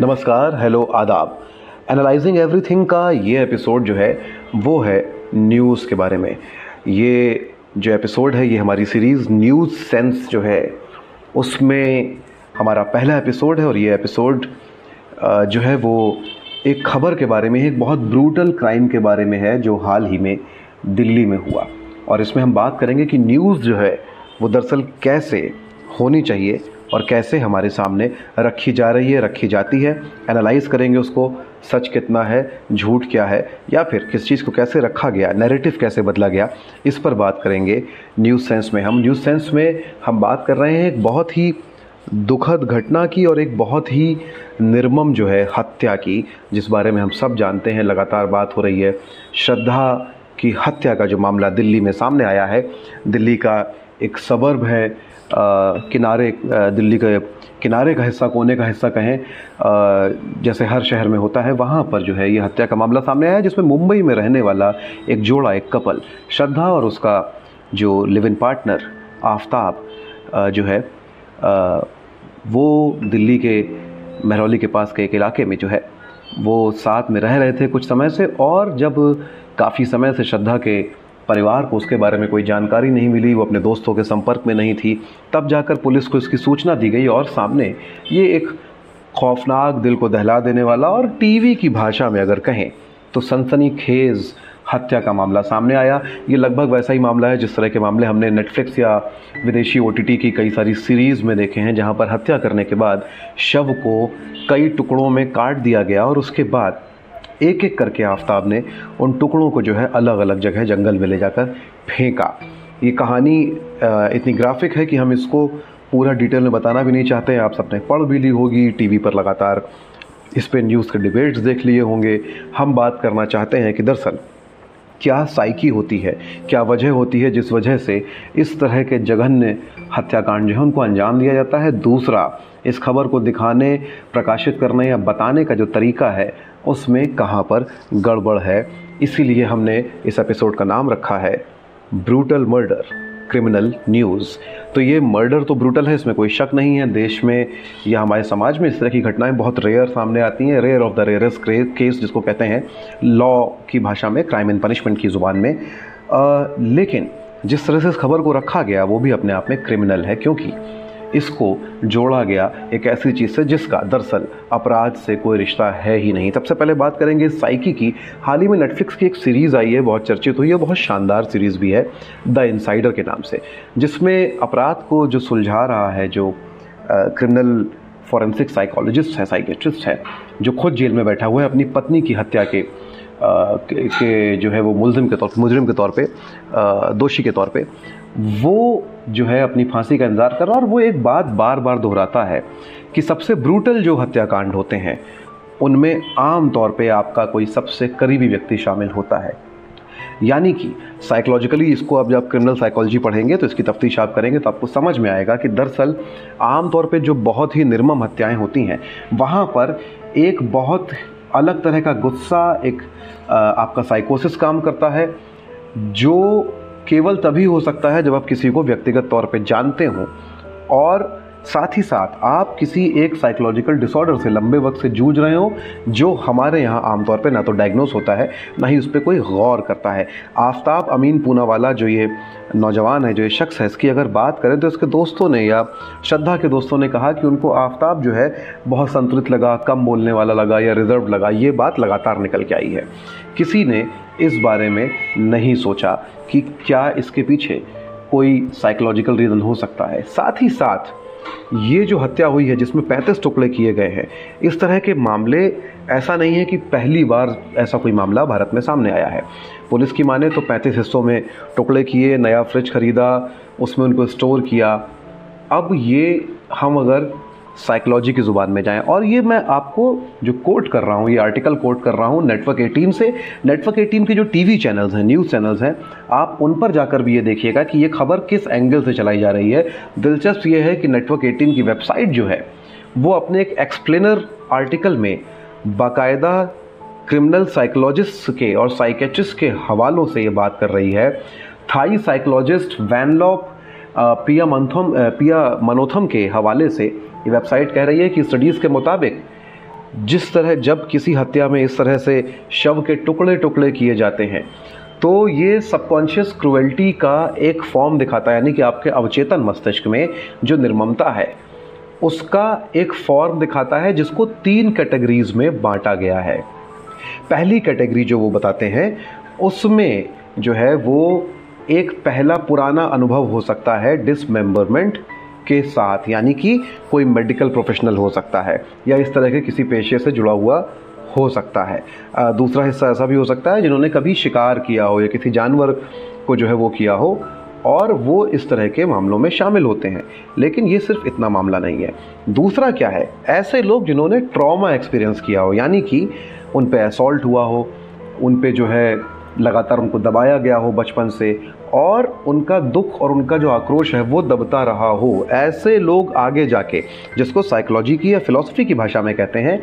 नमस्कार हेलो आदाब। Analysing everything का ये एपिसोड जो है, वो है न्यूज़ के बारे में। ये जो एपिसोड है, ये हमारी सीरीज़ न्यूज़ सेंस जो है, उसमें हमारा पहला एपिसोड है और ये एपिसोड जो है, वो एक खबर के बारे में, एक बहुत ब्रूटल क्राइम के बारे में है, जो हाल ही में दिल्ली में हुआ। और इसमें हम बात करेंगे कि न्यूज़ जो है, वो दरअसल कैसे होनी चाहिए और कैसे हमारे सामने रखी जा रही है, रखी जाती है। एनालाइज करेंगे उसको, सच कितना है, झूठ क्या है, या फिर किस चीज़ को कैसे रखा गया नैरेटिव कैसे बदला गया, इस पर बात करेंगे। न्यूज़ सेंस में हम न्यूज़ सेंस में हम बात कर रहे हैं एक बहुत ही दुखद घटना की और एक बहुत ही निर्मम जो है हत्या की, जिस बारे में हम सब जानते हैं, लगातार बात हो रही है। श्रद्धा की हत्या का जो मामला दिल्ली में सामने आया है। दिल्ली का एक सबर्ब है किनारे दिल्ली के किनारे का हिस्सा, कोने का हिस्सा कहें जैसे हर शहर में होता है, वहाँ पर जो है ये हत्या का मामला सामने आया, जिसमें मुंबई में रहने वाला एक जोड़ा, एक कपल, श्रद्धा और उसका जो लिव इन पार्टनर, आफ्ताब जो है वो दिल्ली के महरौली के पास के एक इलाके में जो है, वो साथ में रह रहे थे कुछ समय से और जब काफ़ी समय से श्रद्धा के परिवार को उसके बारे में कोई जानकारी नहीं मिली, वो अपने दोस्तों के संपर्क में नहीं थी। तब जाकर पुलिस को इसकी सूचना दी गई और सामने ये एक खौफनाक दिल को दहला देने वाला और टीवी की भाषा में अगर कहें तो सनसनी खेज़ हत्या का मामला सामने आया। ये लगभग वैसा ही मामला है जिस तरह के मामले हमने नेटफ्लिक्स या विदेशी ओटीटी की कई सारी सीरीज़ में देखे हैं, जहाँ पर हत्या करने के बाद शव को कई टुकड़ों में काट दिया गया और उसके बाद एक एक करके आफ्ताब ने उन टुकड़ों को जो है अलग अलग जगह जंगल में ले जाकर फेंका। ये कहानी इतनी ग्राफिक है कि हम इसको पूरा डिटेल में बताना भी नहीं चाहते हैं। आप सबने पढ़ भी ली होगी, टीवी पर लगातार इस पर न्यूज़ के डिबेट्स देख लिए होंगे। हम बात करना चाहते हैं कि दरअसल क्या साइकी होती है, क्या वजह होती है जिस वजह से इस तरह के जघन्य हत्याकांड जो है उनको अंजाम दिया जाता है? दूसरा, इस खबर को दिखाने, प्रकाशित करने या बताने का जो तरीका है उसमें कहाँ पर गड़बड़ है इसीलिए हमने इस एपिसोड का नाम रखा है ब्रूटल मर्डर क्रिमिनल न्यूज़ तो ये मर्डर तो ब्रूटल है इसमें कोई शक नहीं है। देश में या हमारे समाज में इस तरह की घटनाएँ बहुत रेयर सामने आती हैं। Rare of the rarest case जिसको कहते हैं लॉ की भाषा में क्राइम एंड पनिशमेंट की ज़ुबान में। आ, लेकिन जिस तरह से इस खबर को रखा गया वो भी अपने आप में क्रिमिनल है। क्योंकि इसको जोड़ा गया एक ऐसी चीज़ से जिसका दरअसल अपराध से कोई रिश्ता है ही नहीं। सबसे पहले बात करेंगे साइकी की। हाल ही में नेटफ्लिक्स की एक सीरीज़ आई है बहुत चर्चित हुई है बहुत शानदार सीरीज़ भी है द इनसाइडर के नाम से जिसमें अपराध को जो सुलझा रहा है जो क्रिमिनल फॉरेंसिक साइकोलॉजिस्ट है साइकेट्रिस्ट है जो खुद जेल में बैठा हुआ है अपनी पत्नी की हत्या के के, जो है वो मुलजिम के तौर मुजरिम के तौर पे दोषी के तौर पे वो जो है अपनी फांसी का इंतज़ार कर रहा है और वो एक बात बार बार दोहराता है कि सबसे ब्रूटल जो हत्याकांड होते हैं, उनमें आम तौर पे आपका कोई सबसे करीबी व्यक्ति शामिल होता है। यानी कि साइकोलॉजिकली इसको अब जब क्रिमिनल साइकोलॉजी पढ़ेंगे तो इसकी तफ्तीश आप करेंगे तो आपको समझ में आएगा कि दरअसल आम तौर पे जो बहुत ही निर्मम हत्याएँ होती हैं, वहाँ पर एक बहुत अलग तरह का गुस्सा, एक आपका साइकोसिस काम करता है, जो केवल तभी हो सकता है जब आप किसी को व्यक्तिगत तौर पर जानते हों। और साथ ही साथ आप किसी एक साइकोलॉजिकल डिसऑर्डर से लंबे वक्त से जूझ रहे हो, जो हमारे यहाँ आमतौर पे ना तो डायग्नोस होता है, ना ही उस पर कोई गौर करता है। आफ्ताब अमीन पूना वाला जो ये नौजवान है, जो ये शख्स है, इसकी अगर बात करें तो इसके दोस्तों ने या श्रद्धा के दोस्तों ने कहा कि उनको आफ्ताब जो है बहुत संतुलित लगा, कम बोलने वाला लगा या रिज़र्व लगा, ये बात लगातार निकल के आई है। किसी ने इस बारे में नहीं सोचा कि क्या इसके पीछे कोई साइकोलॉजिकल रीज़न हो सकता है। साथ ही साथ ये जो हत्या हुई है, जिसमें 35 टुकड़े किए गए हैं, इस तरह के मामले, ऐसा नहीं है कि पहली बार ऐसा कोई मामला भारत में सामने आया है। पुलिस की माने तो 35 हिस्सों में टुकड़े किए, नया फ्रिज खरीदा, उसमें उनको स्टोर किया। अब ये हम अगर साइकोलॉजी की ज़ुबान में जाएँ। और ये मैं आपको जो कोट कर रहा हूँ, ये आर्टिकल कोट कर रहा हूँ नेटवर्क एटीन से। नेटवर्क एटीन के जो टीवी चैनल्स हैं न्यूज़ चैनल्स हैं, आप उन पर जाकर भी ये देखिएगा कि ये खबर किस एंगल से चलाई जा रही है। दिलचस्प ये है कि नेटवर्क एटीन की वेबसाइट जो है, वो अपने एक एक्सप्लेनर आर्टिकल में बाकायदा क्रिमिनल साइकोलॉजिस्ट के और साइकेट्रिस्ट के हवालों से ये बात कर रही है। थाई साइकोलॉजिस्ट वैनलॉप पिया मंथम पिया मनोथम के हवाले से ये वेबसाइट कह रही है कि स्टडीज़ के मुताबिक जिस तरह जब किसी हत्या में इस तरह से शव के टुकड़े टुकड़े किए जाते हैं तो ये सबकॉन्शियस क्रुएल्टी का एक फॉर्म दिखाता है, यानी कि आपके अवचेतन मस्तिष्क में जो निर्ममता है, उसका एक फॉर्म दिखाता है जिसको तीन कैटेगरीज में बांटा गया है। पहली कैटेगरी जो वो बताते हैं, उसमें जो है वो एक पहला पुराना अनुभव हो सकता है डिसमेंबरमेंट के साथ, यानी कि कोई मेडिकल प्रोफेशनल हो सकता है, या इस तरह के किसी पेशे से जुड़ा हुआ हो सकता है। दूसरा हिस्सा ऐसा भी हो सकता है जिन्होंने कभी शिकार किया हो, या किसी जानवर को जो है वो किया हो, और वो इस तरह के मामलों में शामिल होते हैं। लेकिन ये सिर्फ़ इतना मामला नहीं है। दूसरा क्या है? ऐसे लोग जिन्होंने ट्रॉमा एक्सपीरियंस किया हो, यानी कि उन पर असॉल्ट हुआ हो, उन पर जो है लगातार उनको दबाया गया हो बचपन से और उनका दुख और उनका जो आक्रोश है, वो दबता रहा हो। ऐसे लोग आगे जाके, जिसको साइकोलॉजी की या फिलॉसफी की भाषा में कहते हैं,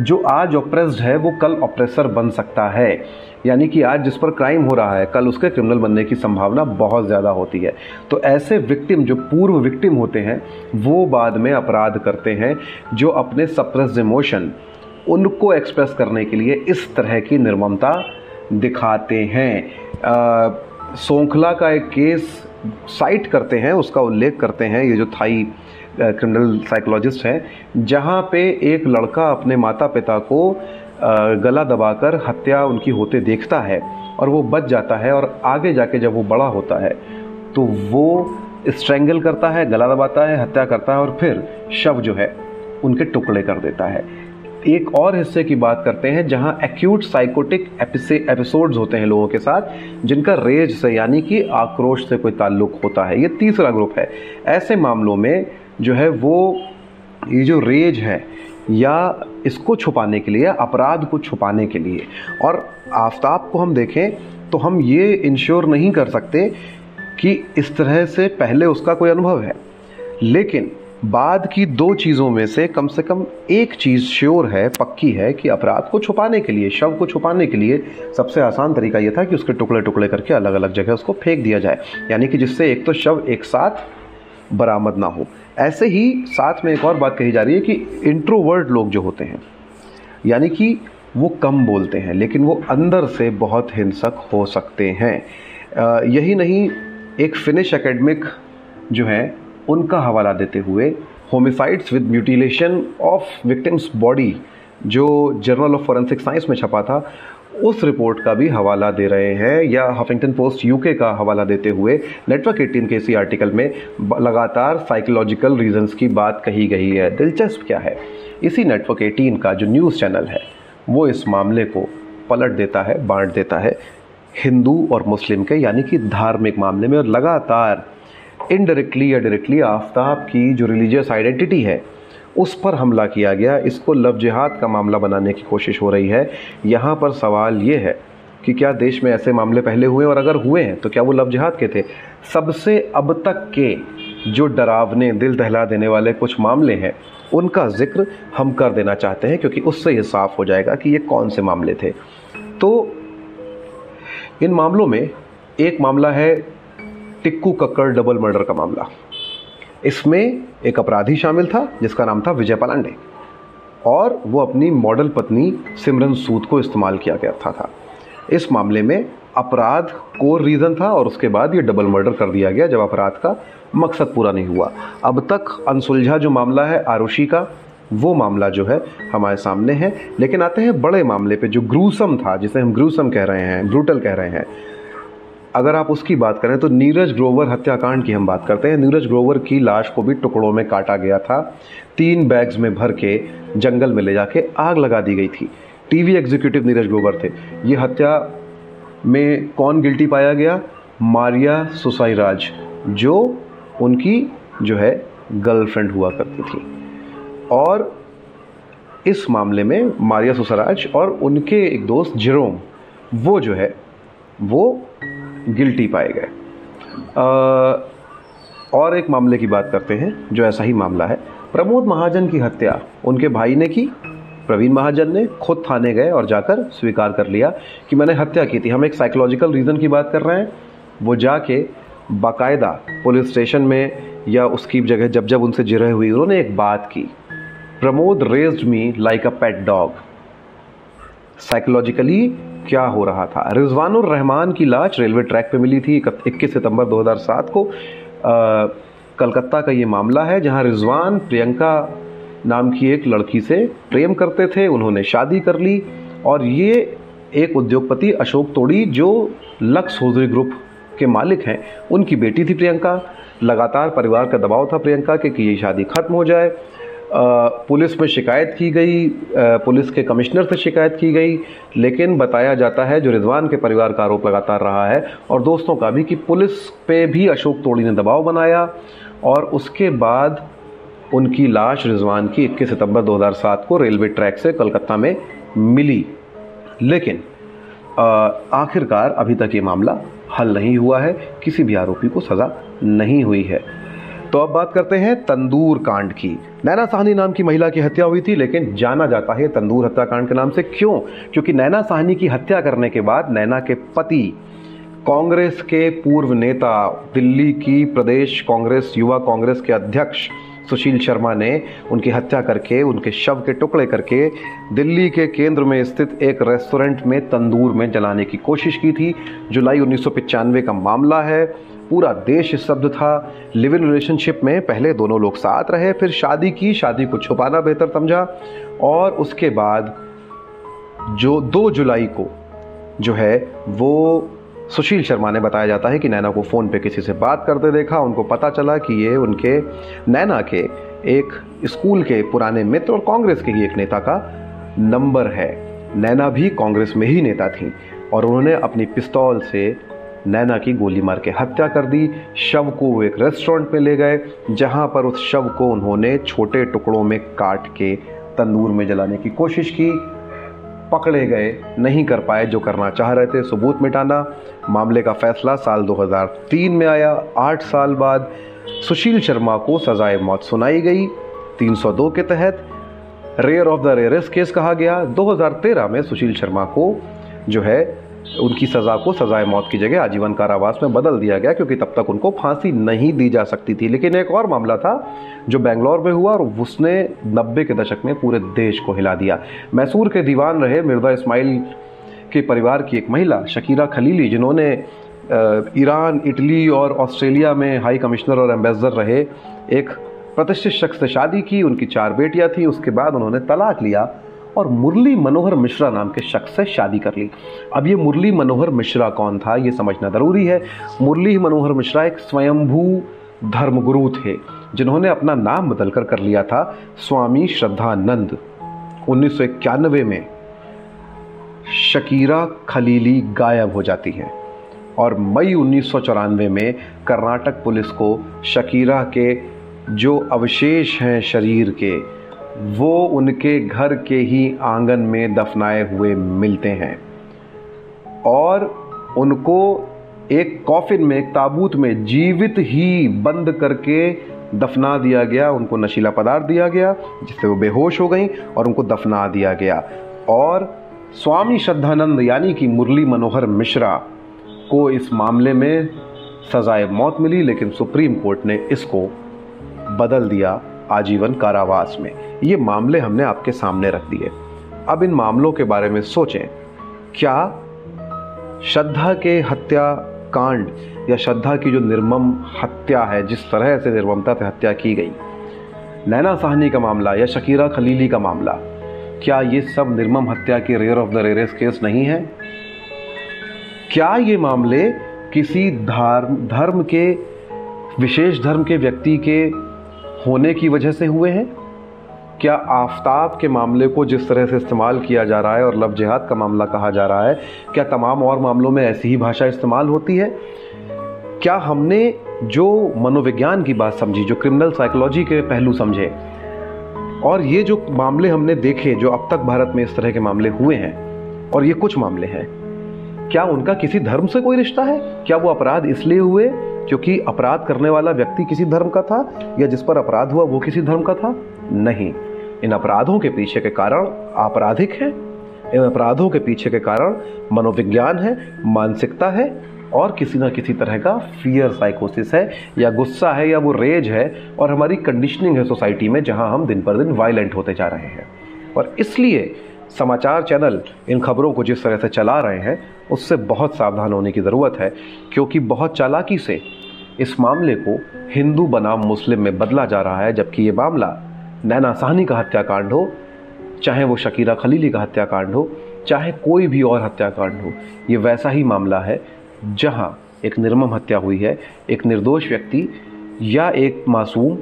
जो आज ऑप्रेस्ड है, वो कल ऑप्रेसर बन सकता है। यानी कि आज जिस पर क्राइम हो रहा है, कल उसके क्रिमिनल बनने की संभावना बहुत ज़्यादा होती है। तो ऐसे विक्टिम जो पूर्व विक्टिम होते हैं, वो बाद में अपराध करते हैं, जो अपने सप्रेस्ड इमोशन उनको एक्सप्रेस करने के लिए इस तरह की निर्ममता दिखाते हैं। सोंखला का एक केस साइट करते हैं, उसका उल्लेख करते हैं, ये जो थाई क्रिमिनल साइकोलॉजिस्ट हैं, जहाँ पे एक लड़का अपने माता पिता को गला दबाकर हत्या उनकी होते देखता है और वो बच जाता है और आगे जाके जब वो बड़ा होता है तो वो स्ट्रेंगल करता है, गला दबाता है, हत्या करता है और फिर शव जो है, उनके टुकड़े कर देता है। एक और हिस्से की बात करते हैं, जहाँ एक्यूट साइकोटिक एपिसोड्स होते हैं लोगों के साथ, जिनका रेज से, यानी कि आक्रोश से कोई ताल्लुक होता है। ये तीसरा ग्रुप है। ऐसे मामलों में जो है वो, ये जो रेज है, या इसको छुपाने के लिए अपराध को छुपाने के लिए। और आफ्ताब को हम देखें तो हम ये इंश्योर नहीं कर सकते कि इस तरह से पहले उसका कोई अनुभव है। लेकिन बाद की दो चीज़ों में से कम से कम एक चीज़ श्योर है, पक्की है कि अपराध को छुपाने के लिए, शव को छुपाने के लिए सबसे आसान तरीका यह था कि उसके टुकड़े टुकड़े करके अलग अलग जगह उसको फेंक दिया जाए। यानी कि जिससे एक तो शव एक साथ बरामद ना हो। ऐसे ही साथ में एक और बात कही जा रही है कि इंट्रोवर्ड लोग जो होते हैं, यानी कि वो कम बोलते हैं, लेकिन वो अंदर से बहुत हिंसक हो सकते हैं। यही नहीं, एक फिनिश एकेडमिक जो है उनका हवाला देते हुए homicides with mutilation of victims body, जो जर्नल ऑफ़ फॉरेंसिक साइंस में छपा था, उस रिपोर्ट का भी हवाला दे रहे हैं, या हफिंगटन पोस्ट यूके का हवाला देते हुए नेटवर्क एटीन के इसी आर्टिकल में लगातार साइकोलॉजिकल रीजंस की बात कही गई है। दिलचस्प क्या है? इसी नेटवर्क एटीन का जो न्यूज़ चैनल है, वो इस मामले को पलट देता है, बांट देता है हिंदू और मुस्लिम के, यानी कि धार्मिक मामले में, और लगातार इनडायरेक्टली या डायरेक्टली आफ्ताब की जो रिलीजियस आइडेंटिटी है, उस पर हमला किया गया। इसको लव जिहाद का मामला बनाने की कोशिश हो रही है। यहाँ पर सवाल ये है कि क्या देश में ऐसे मामले पहले हुए और अगर हुए हैं तो क्या वो लव जिहाद के थे? सबसे अब तक के जो डरावने, दिल दहला देने वाले कुछ मामले हैं, उनका ज़िक्र हम कर देना चाहते हैं, क्योंकि उससे ये साफ़ हो जाएगा कि ये कौन से मामले थे। तो इन मामलों में एक मामला है टिक्कू कक्कड़ डबल मर्डर का मामला। इसमें एक अपराधी शामिल था जिसका नाम था विजय पलांडे। और वो अपनी मॉडल पत्नी सिमरन सूद को इस्तेमाल किया गया था, था। इस मामले में अपराध कोर रीज़न था और उसके बाद ये डबल मर्डर कर दिया गया जब अपराध का मकसद पूरा नहीं हुआ। अब तक अनसुलझा जो मामला है आरुषि का वो मामला जो है हमारे सामने है। लेकिन आते हैं बड़े मामले पे जो ग्रूसम था जिसे हम ग्रूसम कह रहे हैं ब्रूटल कह रहे हैं। अगर आप उसकी बात करें तो नीरज ग्रोवर हत्याकांड की हम बात करते हैं। नीरज ग्रोवर की लाश को भी टुकड़ों में काटा गया था। तीन बैग्स में भर के जंगल में ले जाके आग लगा दी गई थी। टीवी एग्जीक्यूटिव नीरज ग्रोवर थे। ये हत्या में कौन गिल्टी पाया गया? मारिया सुसाईराज जो उनकी जो है गर्लफ्रेंड हुआ करती थी। और इस मामले में मारिया सुसराज और उनके एक दोस्त जिरोम, वो जो है, वो गिल्टी पाए गए। और एक मामले की बात करते हैं, जो ऐसा ही मामला है। प्रमोद महाजन की हत्या उनके भाई ने की, प्रवीण महाजन ने, खुद थाने गए और जाकर स्वीकार कर लिया कि मैंने हत्या की थी। हम एक साइकोलॉजिकल रीज़न की बात कर रहे हैं। वो जाके बाकायदा पुलिस स्टेशन में या उसकी जगह जब जब उनसे जिरह हुई, उन्होंने एक बात की। Pramod raised me like a pet dog psychologically क्या हो रहा था? रिजवानुर रहमान की लाश रेलवे ट्रैक पे मिली थी 21 सितंबर 2007 को। कलकत्ता का ये मामला है, जहाँ रिजवान प्रियंका नाम की एक लड़की से प्रेम करते थे, उन्होंने शादी कर ली और ये एक उद्योगपति अशोक तोड़ी, जो लक्स होजरी ग्रुप के मालिक हैं। उनकी बेटी थी प्रियंका। लगातार परिवार का दबाव था प्रियंका के कि ये शादी खत्म हो जाए। पुलिस में शिकायत की गई पुलिस के कमिश्नर से शिकायत की गई, लेकिन बताया जाता है जो रिजवान के परिवार का आरोप लगातार रहा है और दोस्तों का भी कि पुलिस पे भी अशोक तोड़ी ने दबाव बनाया और उसके बाद उनकी लाश रिजवान की 21 सितंबर 2007 को रेलवे ट्रैक से कलकत्ता में मिली। लेकिन आखिरकार अभी तक ये मामला हल नहीं हुआ है, किसी भी आरोपी को सज़ा नहीं हुई है। तो अब बात करते हैं तंदूर कांड की। नैना साहनी नाम की महिला की हत्या हुई थी, लेकिन जाना जाता है तंदूर हत्याकांड के नाम से। क्यों? क्योंकि नैना साहनी की हत्या करने के बाद नैना के पति, कांग्रेस के पूर्व नेता, दिल्ली की प्रदेश कांग्रेस, युवा कांग्रेस के अध्यक्ष सुशील शर्मा ने उनकी हत्या करके, उनके शव के टुकड़े करके दिल्ली के केंद्र में स्थित एक रेस्टोरेंट में तंदूर में जलाने की कोशिश की थी। जुलाई उन्नीस का मामला है। पूरा देश स्तब्ध था। लिव इन रिलेशनशिप में पहले दोनों लोग साथ रहे, फिर शादी की, शादी को छुपाना बेहतर समझा और उसके बाद जो दो जुलाई को जो है, वो सुशील शर्मा ने बताया जाता है कि नैना को फ़ोन पे किसी से बात करते देखा, उनको पता चला कि ये उनके, नैना के एक स्कूल के पुराने मित्र और कांग्रेस के ही एक नेता का नंबर है। नैना भी कांग्रेस में ही नेता थी और उन्होंने अपनी पिस्तौल से नैना की गोली मार के हत्या कर दी। शव को वो एक रेस्टोरेंट में ले गए, जहाँ पर उस शव को उन्होंने छोटे टुकड़ों में काट के तंदूर में जलाने की कोशिश की। पकड़े गए, नहीं कर पाए जो करना चाह रहे थे, सबूत मिटाना। मामले का फैसला साल 2003 में आया। आठ साल बाद सुशील शर्मा को सजाए मौत सुनाई गई। 302 के तहत rare of the rarest case कहा गया। 2013 में सुशील शर्मा को जो है उनकी सज़ा को सज़ाए मौत की जगह आजीवन कारावास में बदल दिया गया, क्योंकि तब तक उनको फांसी नहीं दी जा सकती थी। लेकिन एक और मामला था जो बेंगलोर में हुआ और उसने नब्बे के दशक में पूरे देश को हिला दिया। मैसूर के दीवान रहे मिर्ज़ा इस्माइल के परिवार की एक महिला, शकीरा खलीली, जिन्होंने ईरान, इटली और ऑस्ट्रेलिया में हाई कमिश्नर और एम्बेसडर रहे। एक प्रतिष्ठित शख्स से शादी की, उनकी चार बेटियाँ थी, उसके बाद उन्होंने तलाक लिया। और मुरली मनोहर मिश्रा नाम के शख्स से शादी कर ली। अब ये मुरली मनोहर मिश्रा कौन था, ये समझना ज़रूरी है। मुरली मनोहर मिश्रा एक स्वयंभू धर्मगुरु थे, जिन्होंने अपना नाम बदल कर कर लिया था स्वामी श्रद्धानंद। उन्नीस सौ इक्यानवे में शकीरा खलीली गायब हो जाती है और मई उन्नीस सौ चौरानवे में कर्नाटक पुलिस को शकीरा के जो अवशेष हैं शरीर के वो उनके घर के ही आँगन में दफनाए हुए मिलते हैं। और उनको एक कॉफिन में, एक ताबूत में जीवित ही बंद करके दफना दिया गया, उनको नशीला पदार्थ दिया गया, जिससे वो बेहोश हो गई और उनको दफना दिया गया। और स्वामी श्रद्धानंद यानी कि मुरली मनोहर मिश्रा को इस मामले में सजाए मौत मिली, लेकिन सुप्रीम कोर्ट ने इसको बदल दिया। आजीवन कारावास में। ये मामले हमने आपके सामने रख दिए। अब इन मामलों के बारे में सोचें। क्या श्रद्धा के हत्या कांड या श्रद्धा की जो निर्मम हत्या है, जिस तरह से निर्ममता से हत्या की गई, नैना साहनी का मामला या शकीरा खलीली का मामला, क्या ये सब निर्मम हत्या के rare of the rarest case नहीं है? क्या ये मामले किसी धर्म धर्म के, विशेष धर्म के व्यक्ति के होने की वजह से हुए हैं? क्या आफ्ताब के मामले को जिस तरह से इस्तेमाल किया जा रहा है और लव जिहाद का मामला कहा जा रहा है, क्या तमाम और मामलों में ऐसी ही भाषा इस्तेमाल होती है? क्या हमने जो मनोविज्ञान की बात समझी, जो क्रिमिनल साइकोलॉजी के पहलू समझे, और ये जो मामले हमने देखे, जो अब तक भारत में इस तरह के मामले हुए हैं, और ये कुछ मामले हैं, क्या उनका किसी धर्म से कोई रिश्ता है? क्या वो अपराध इसलिए हुए क्योंकि अपराध करने वाला व्यक्ति किसी धर्म का था या जिस पर अपराध हुआ वो किसी धर्म का था? नहीं। इन अपराधों के पीछे के कारण आपराधिक है। इन अपराधों के पीछे के कारण मनोविज्ञान है, मानसिकता है और किसी ना किसी तरह का फियर साइकोसिस है या गुस्सा है या वो रेज है और हमारी कंडीशनिंग है सोसाइटी में जहाँ हम दिन पर दिन वायलेंट होते जा रहे हैं। और इसलिए समाचार चैनल इन खबरों को जिस तरह से चला रहे हैं, उससे बहुत सावधान होने की ज़रूरत है, क्योंकि बहुत चालाकी से इस मामले को हिंदू बनाम मुस्लिम में बदला जा रहा है, जबकि ये मामला नैना साहनी का हत्याकांड हो, चाहे वो शकीरा खलीली का हत्याकांड हो, चाहे कोई भी और हत्याकांड हो, ये वैसा ही मामला है, जहाँ एक निर्मम हत्या हुई है, एक निर्दोष व्यक्ति या एक मासूम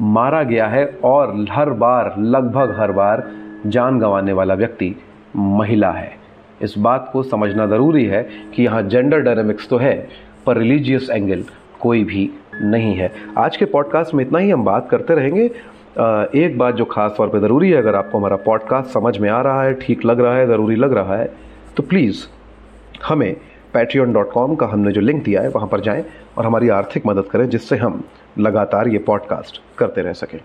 मारा गया है, और हर बार, लगभग हर बार जान गंवाने वाला व्यक्ति महिला है। इस बात को समझना ज़रूरी है कि यहाँ जेंडर डायनेमिक्स तो है, पर रिलीजियस एंगल कोई भी नहीं है। आज के पॉडकास्ट में इतना ही, हम बात करते रहेंगे। एक बात जो ख़ास तौर पे ज़रूरी है, अगर आपको हमारा पॉडकास्ट समझ में आ रहा है, ठीक लग रहा है, ज़रूरी लग रहा है तो प्लीज़ हमें पैट्रियन डॉट कॉम का हमने जो लिंक दिया है, वहाँ पर जाएँ और हमारी आर्थिक मदद करें, जिससे हम लगातार ये पॉडकास्ट करते रह सकें।